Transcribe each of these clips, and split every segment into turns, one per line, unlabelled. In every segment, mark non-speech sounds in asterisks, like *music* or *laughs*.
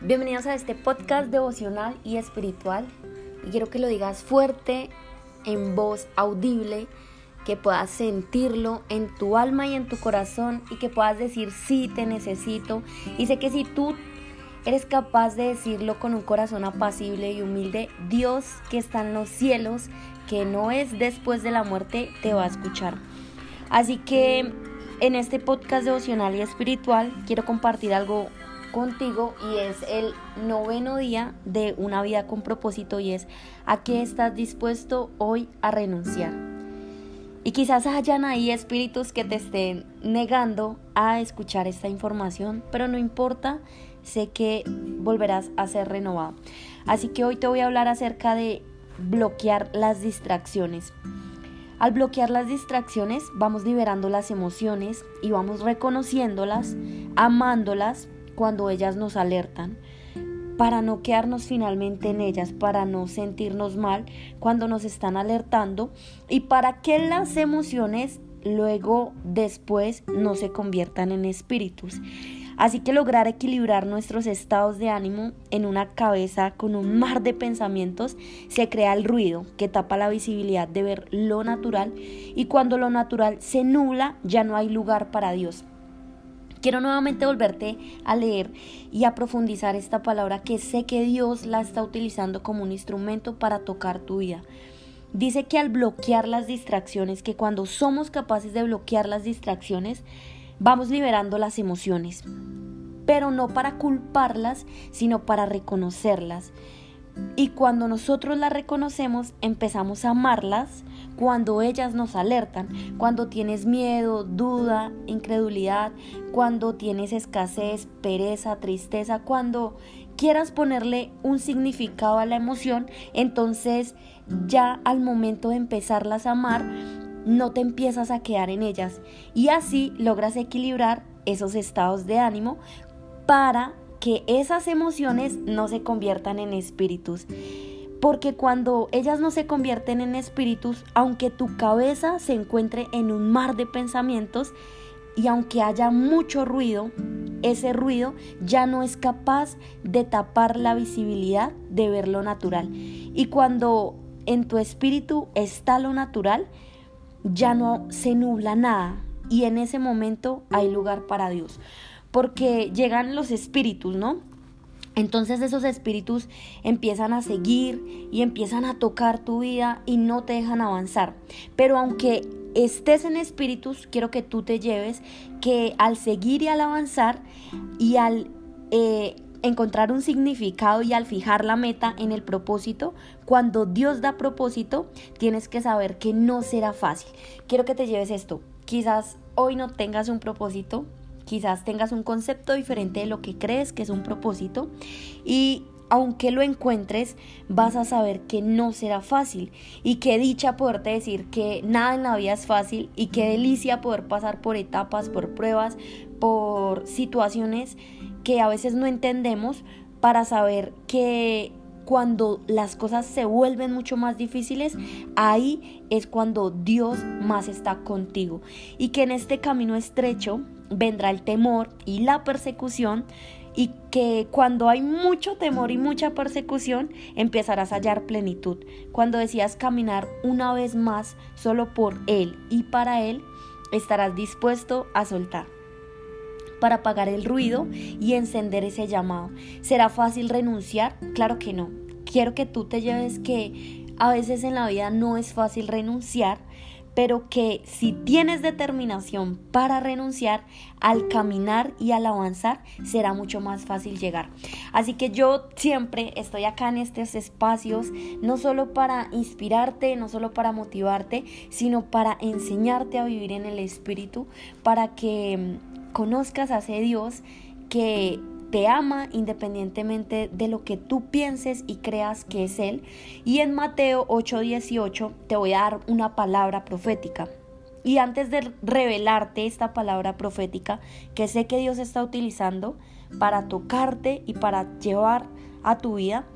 Bienvenidos a este podcast devocional y espiritual. Quiero que lo digas fuerte, en voz audible, que puedas sentirlo en tu alma y en tu corazón y que puedas decir sí te necesito. Y sé que si tú eres capaz de decirlo con un corazón apacible y humilde, Dios que está en los cielos, que no es después de la muerte, te va a escuchar. Así que en este podcast devocional y espiritual quiero compartir algo contigo y es el noveno día de una vida con propósito y es a qué estás dispuesto hoy a renunciar. Y quizás hayan ahí espíritus que te estén negando a escuchar esta información, pero no importa, sé que volverás a ser renovado. Así que hoy te voy a hablar acerca de bloquear las distracciones. Al bloquear las distracciones vamos liberando las emociones y vamos reconociéndolas, amándolas cuando ellas nos alertan, para no quedarnos finalmente en ellas, para no sentirnos mal cuando nos están alertando y para que las emociones luego después no se conviertan en espíritus. Así que lograr equilibrar nuestros estados de ánimo en una cabeza con un mar de pensamientos se crea el ruido que tapa la visibilidad de ver lo natural y cuando lo natural se nubla ya no hay lugar para Dios. Quiero nuevamente volverte a leer y a profundizar esta palabra que sé que Dios la está utilizando como un instrumento para tocar tu vida. Dice que al bloquear las distracciones, que cuando somos capaces de bloquear las distracciones, vamos liberando las emociones, pero no para culparlas, sino para reconocerlas. Y cuando nosotros las reconocemos, empezamos a amarlas cuando ellas nos alertan, cuando tienes miedo, duda, incredulidad, cuando tienes escasez, pereza, tristeza, cuando quieras ponerle un significado a la emoción, entonces ya al momento de empezarlas a amar, no te empiezas a quedar en ellas y así logras equilibrar esos estados de ánimo para que esas emociones no se conviertan en espíritus. Porque cuando ellas no se convierten en espíritus, aunque tu cabeza se encuentre en un mar de pensamientos y aunque haya mucho ruido, ese ruido ya no es capaz de tapar la visibilidad de ver lo natural. Y cuando en tu espíritu está lo natural, ya no se nubla nada y en ese momento hay lugar para Dios. Porque llegan los espíritus, ¿no? Entonces esos espíritus empiezan a seguir y empiezan a tocar tu vida y no te dejan avanzar. Pero aunque estés en espíritus, quiero que tú te lleves que al seguir y al avanzar y al eh, encontrar un significado y al fijar la meta en el propósito, cuando Dios da propósito, tienes que saber que no será fácil. Quiero que te lleves esto. Quizás hoy no tengas un propósito, quizás tengas un concepto diferente de lo que crees que es un propósito y aunque lo encuentres, vas a saber que no será fácil y qué dicha poderte decir que nada en la vida es fácil y qué delicia poder pasar por etapas, por pruebas, por situaciones que a veces no entendemos para saber que cuando las cosas se vuelven mucho más difíciles, ahí es cuando Dios más está contigo. Y que en este camino estrecho vendrá el temor y la persecución. Y que cuando hay mucho temor y mucha persecución, empezarás a hallar plenitud. Cuando decías caminar una vez más solo por Él y para Él, estarás dispuesto a soltar para apagar el ruido y encender ese llamado. ¿Será fácil renunciar? Claro que no. Quiero que tú te lleves que a veces en la vida no es fácil renunciar, pero que si tienes determinación para renunciar, al caminar y al avanzar será mucho más fácil llegar. Así que yo siempre estoy acá en estos espacios, no solo para inspirarte, no solo para motivarte, sino para enseñarte a vivir en el Espíritu, para que conozcas a ese Dios que te ama independientemente de lo que tú pienses y creas que es Él. Y en Mateo 8:18 te voy a dar una palabra profética. Y antes de revelarte esta palabra profética que sé que Dios está utilizando para tocarte y para llevar a tu vida,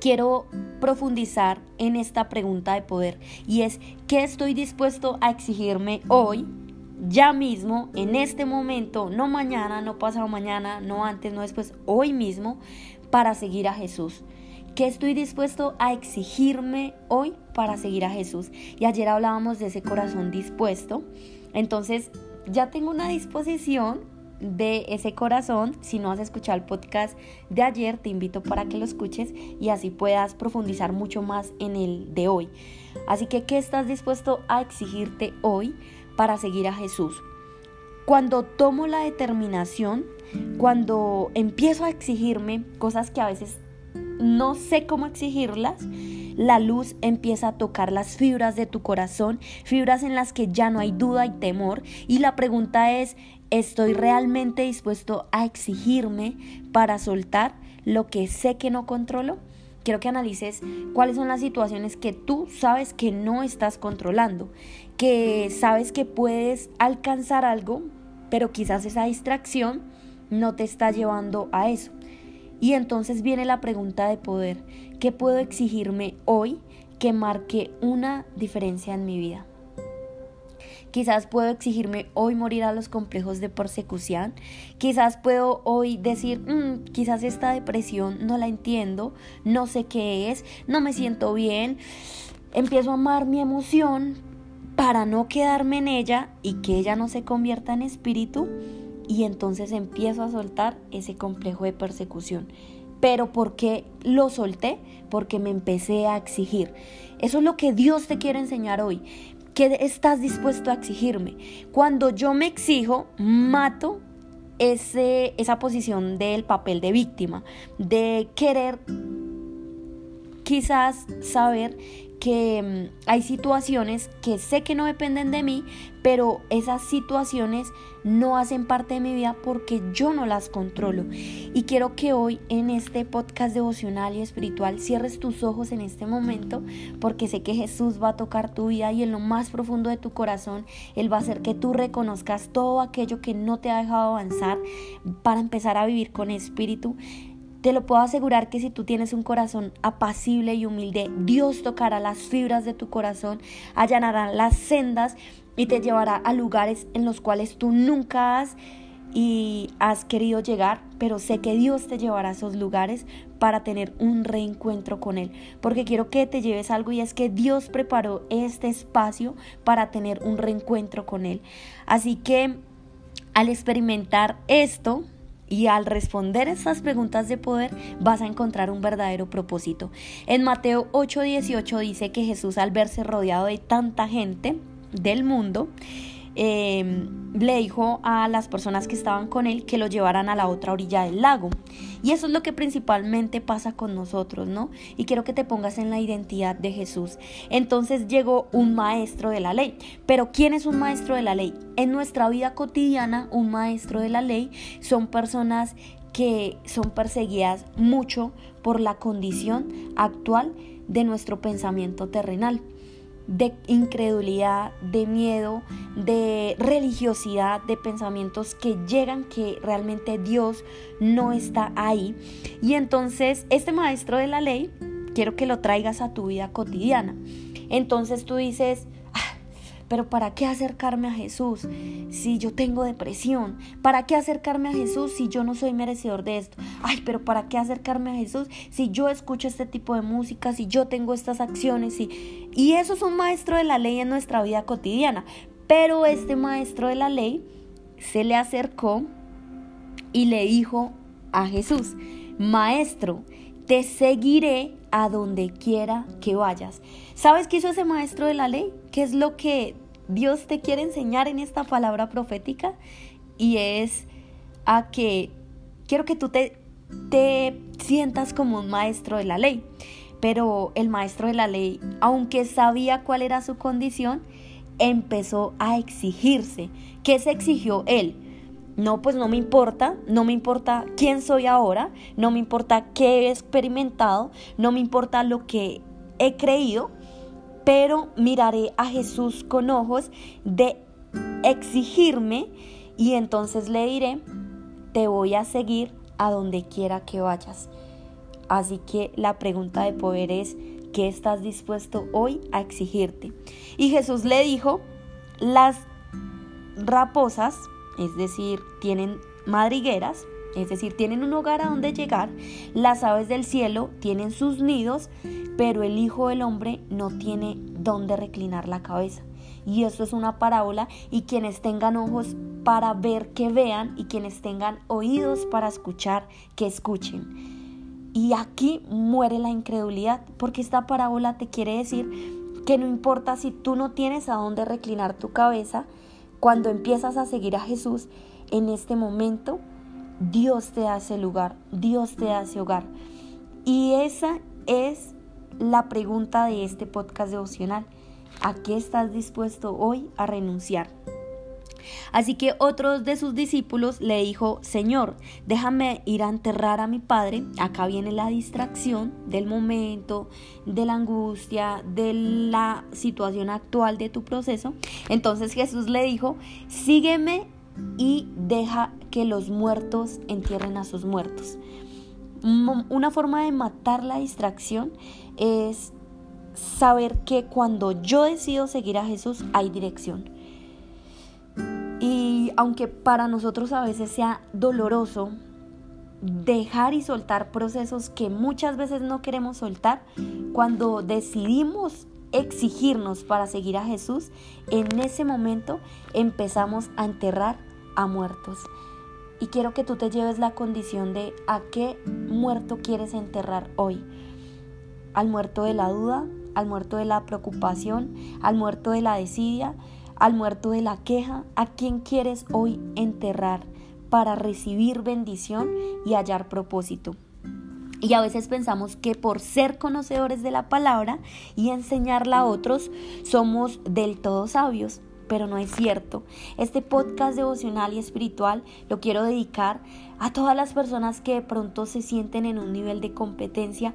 quiero profundizar en esta pregunta de poder y es, ¿qué estoy dispuesto a exigirme hoy ya mismo, en este momento, no mañana, no pasado mañana, no antes, no después, hoy mismo, para seguir a Jesús. ¿Qué estoy dispuesto a exigirme hoy para seguir a Jesús? Y ayer hablábamos de ese corazón dispuesto. Entonces, ya tengo una disposición de ese corazón. Si no has escuchado el podcast de ayer, te invito para que lo escuches y así puedas profundizar mucho más en el de hoy. Así que, ¿qué estás dispuesto a exigirte hoy para seguir a Jesús? Cuando tomo la determinación, cuando empiezo a exigirme cosas que a veces no sé cómo exigirlas, la luz empieza a tocar las fibras de tu corazón, fibras en las que ya no hay duda y temor. Y la pregunta es, ¿estoy realmente dispuesto a exigirme para soltar lo que sé que no controlo? Quiero que analices cuáles son las situaciones que tú sabes que no estás controlando, que sabes que puedes alcanzar algo, pero quizás esa distracción no te está llevando a eso. Y entonces viene la pregunta de poder, ¿qué puedo exigirme hoy que marque una diferencia en mi vida? Quizás puedo exigirme hoy morir a los complejos de persecución. Quizás puedo hoy decir, mm, quizás esta depresión no la entiendo, no sé qué es, no me siento bien. Empiezo a amar mi emoción para no quedarme en ella y que ella no se convierta en espíritu y entonces empiezo a soltar ese complejo de persecución. Pero ¿por qué lo solté? Porque me empecé a exigir. Eso es lo que Dios te quiere enseñar hoy. ¿Qué estás dispuesto a exigirme? Cuando yo me exijo, mato ese, esa posición del papel de víctima, de querer quizás saber que mm, hay situaciones que sé que no dependen de mí, pero esas situaciones no hacen parte de mi vida porque yo no las controlo. Y quiero que hoy en este podcast devocional y espiritual cierres tus ojos en este momento porque sé que Jesús va a tocar tu vida y en lo más profundo de tu corazón Él va a hacer que tú reconozcas todo aquello que no te ha dejado avanzar para empezar a vivir con espíritu te lo puedo asegurar que si tú tienes un corazón apacible y humilde, Dios tocará las fibras de tu corazón, allanará las sendas y te llevará a lugares en los cuales tú nunca has y has querido llegar, pero sé que Dios te llevará a esos lugares para tener un reencuentro con Él. Porque quiero que te lleves algo y es que Dios preparó este espacio para tener un reencuentro con Él. Así que al experimentar esto, y al responder esas preguntas de poder vas a encontrar un verdadero propósito. En Mateo 8:18 dice que Jesús al verse rodeado de tanta gente del mundo, Em, le dijo a las personas que estaban con él que lo llevaran a la otra orilla del lago. Y eso es lo que principalmente pasa con nosotros, ¿no? Y quiero que te pongas en la identidad de Jesús. Entonces llegó un maestro de la ley. Pero ¿quién es un maestro de la ley? En nuestra vida cotidiana, un maestro de la ley son personas que son perseguidas mucho por la condición actual de nuestro pensamiento terrenal de incredulidad, de miedo, de religiosidad, de pensamientos que llegan que realmente Dios no está ahí. Y entonces este maestro de la ley, quiero que lo traigas a tu vida cotidiana. Entonces tú dices, pero ¿para qué acercarme a Jesús si yo tengo depresión? ¿Para qué acercarme a Jesús si yo no soy merecedor de esto? Ay, pero ¿para qué acercarme a Jesús si yo escucho este tipo de música, si yo tengo estas acciones? Y, y eso es un maestro de la ley en nuestra vida cotidiana. Pero este maestro de la ley se le acercó y le dijo a Jesús, Maestro, te seguiré a donde quiera que vayas. ¿Sabes qué hizo ese maestro de la ley? ¿Qué es lo que Dios te quiere enseñar en esta palabra profética? Y es a que quiero que tú te, te sientas como un maestro de la ley. Pero el maestro de la ley, aunque sabía cuál era su condición, empezó a exigirse. ¿Qué se exigió él? No, pues no me importa, no me importa quién soy ahora, no me importa qué he experimentado, no me importa lo que he creído, pero miraré a Jesús con ojos de exigirme y entonces le diré, te voy a seguir a donde quiera que vayas. Así que la pregunta de poder es, ¿qué estás dispuesto hoy a exigirte? Y Jesús le dijo las raposas, es decir, tienen madrigueras, es decir, tienen un hogar a donde llegar, las aves del cielo tienen sus nidos, pero el Hijo del Hombre no tiene donde reclinar la cabeza. Y esto es una parábola y quienes tengan ojos para ver que vean y quienes tengan oídos para escuchar que escuchen. Y aquí muere la incredulidad porque esta parábola te quiere decir que no importa si tú no tienes a dónde reclinar tu cabeza, cuando empiezas a seguir a Jesús, en este momento Dios te hace lugar, Dios te hace hogar. Y esa es la pregunta de este podcast devocional. ¿A qué estás dispuesto hoy a renunciar? Así que otro de sus discípulos le dijo, Señor, déjame ir a enterrar a mi padre. Acá viene la distracción del momento, de la angustia, de la situación actual de tu proceso. Entonces Jesús le dijo, sígueme y deja que los muertos entierren a sus muertos. Una forma de matar la distracción es saber que cuando yo decido seguir a Jesús hay dirección. Y aunque para nosotros a veces sea doloroso dejar y soltar procesos que muchas veces no queremos soltar, cuando decidimos exigirnos para seguir a Jesús, en ese momento empezamos a enterrar a muertos. Y quiero que tú te lleves la condición de a qué muerto quieres enterrar hoy. Al muerto de la duda, al muerto de la preocupación, al muerto de la desidia, al muerto de la queja, a quién quieres hoy enterrar para recibir bendición y hallar propósito. Y a veces pensamos que por ser conocedores de la palabra y enseñarla a otros, somos del todo sabios, pero no es cierto. Este podcast devocional y espiritual lo quiero dedicar a todas las personas que de pronto se sienten en un nivel de competencia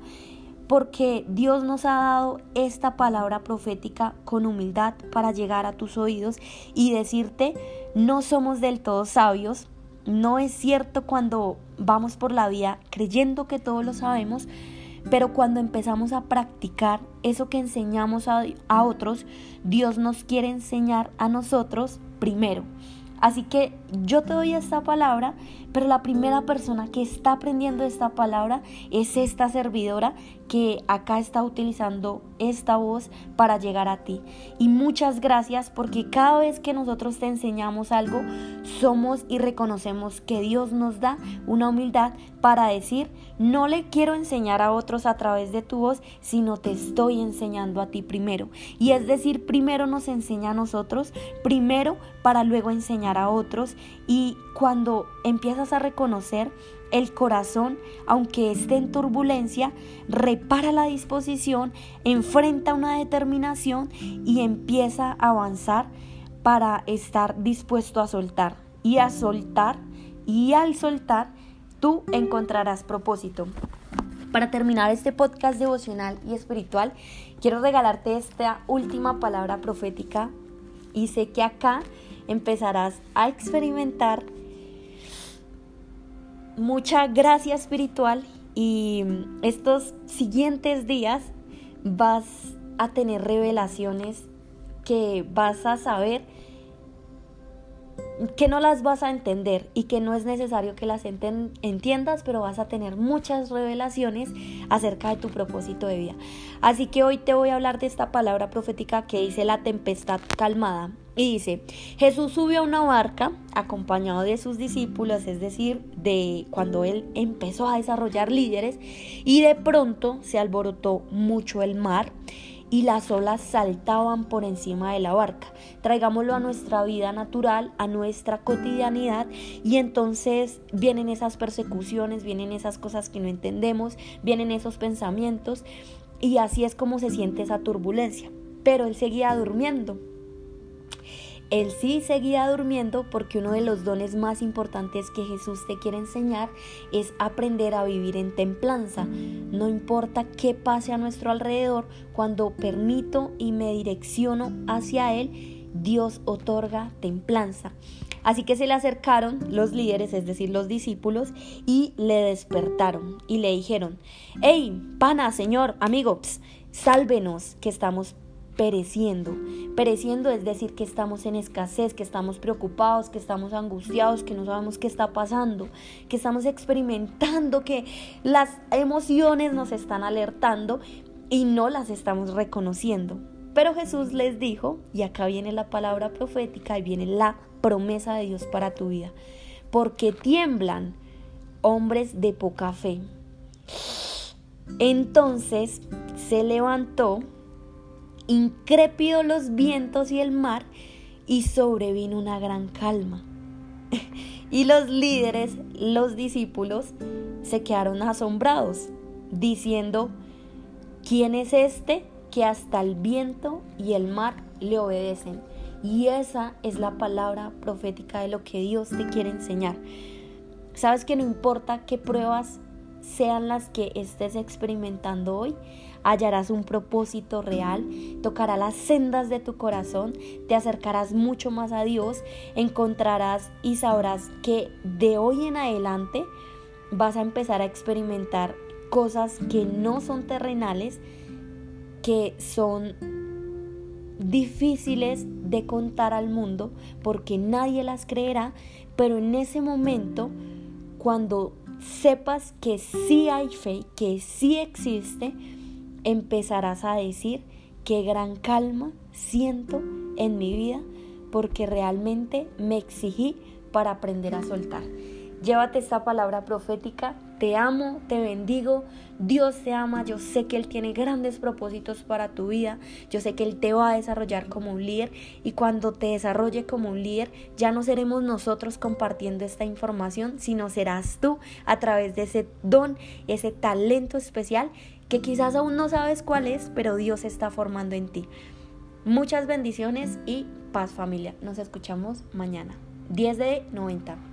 porque Dios nos ha dado esta palabra profética con humildad para llegar a tus oídos y decirte, no somos del todo sabios, no es cierto cuando vamos por la vida creyendo que todo lo sabemos, pero cuando empezamos a practicar eso que enseñamos a, a otros, Dios nos quiere enseñar a nosotros primero. Así que yo te doy esta palabra, pero la primera persona que está aprendiendo esta palabra es esta servidora que acá está utilizando esta voz para llegar a ti. Y muchas gracias porque cada vez que nosotros te enseñamos algo, somos y reconocemos que Dios nos da una humildad para decir, no le quiero enseñar a otros a través de tu voz, sino te estoy enseñando a ti primero. Y es decir, primero nos enseña a nosotros, primero para luego enseñar a otros. Y cuando empiezas a reconocer el corazón, aunque esté en turbulencia, repara la disposición, enfrenta una determinación y empieza a avanzar para estar dispuesto a soltar. Y a soltar, y al soltar, tú encontrarás propósito. Para terminar este podcast devocional y espiritual, quiero regalarte esta última palabra profética y sé que acá empezarás a experimentar mucha gracia espiritual y estos siguientes días vas a tener revelaciones que vas a saber que no las vas a entender y que no es necesario que las entiendas, pero vas a tener muchas revelaciones acerca de tu propósito de vida. Así que hoy te voy a hablar de esta palabra profética que dice la tempestad calmada. Y dice, Jesús subió a una barca acompañado de sus discípulos, es decir, de cuando él empezó a desarrollar líderes, y de pronto se alborotó mucho el mar y las olas saltaban por encima de la barca. Traigámoslo a nuestra vida natural, a nuestra cotidianidad y entonces vienen esas persecuciones, vienen esas cosas que no entendemos, vienen esos pensamientos y así es como se siente esa turbulencia. Pero él seguía durmiendo él sí seguía durmiendo porque uno de los dones más importantes que Jesús te quiere enseñar es aprender a vivir en templanza. No importa qué pase a nuestro alrededor, cuando permito y me direcciono hacia Él, Dios otorga templanza. Así que se le acercaron los líderes, es decir, los discípulos, y le despertaron y le dijeron, hey, pana, señor, amigo, sálvenos que estamos pereciendo. Pereciendo es decir que estamos en escasez, que estamos preocupados, que estamos angustiados, que no sabemos qué está pasando, que estamos experimentando, que las emociones nos están alertando y no las estamos reconociendo. Pero Jesús les dijo, y acá viene la palabra profética y viene la promesa de Dios para tu vida, porque tiemblan hombres de poca fe. Entonces se levantó incrépido los vientos y el mar, y sobrevino una gran calma. *laughs* y los líderes, los discípulos, se quedaron asombrados, diciendo, ¿quién es este que hasta el viento y el mar le obedecen? Y esa es la palabra profética de lo que Dios te quiere enseñar. Sabes que no importa qué pruebas sean las que estés experimentando hoy, hallarás un propósito real, tocará las sendas de tu corazón, te acercarás mucho más a Dios, encontrarás y sabrás que de hoy en adelante vas a empezar a experimentar cosas que no son terrenales, que son difíciles de contar al mundo porque nadie las creerá, pero en ese momento, cuando sepas que sí hay fe, que sí existe, empezarás a decir qué gran calma siento en mi vida porque realmente me exigí para aprender a soltar. Llévate esta palabra profética, te amo, te bendigo, Dios te ama, yo sé que Él tiene grandes propósitos para tu vida, yo sé que Él te va a desarrollar como un líder. Y cuando te desarrolle como un líder ya no seremos nosotros compartiendo esta información, sino serás tú a través de ese don, ese talento especial que quizás aún no sabes cuál es, pero Dios está formando en ti. Muchas bendiciones y paz familia. Nos escuchamos mañana. 10 de 90.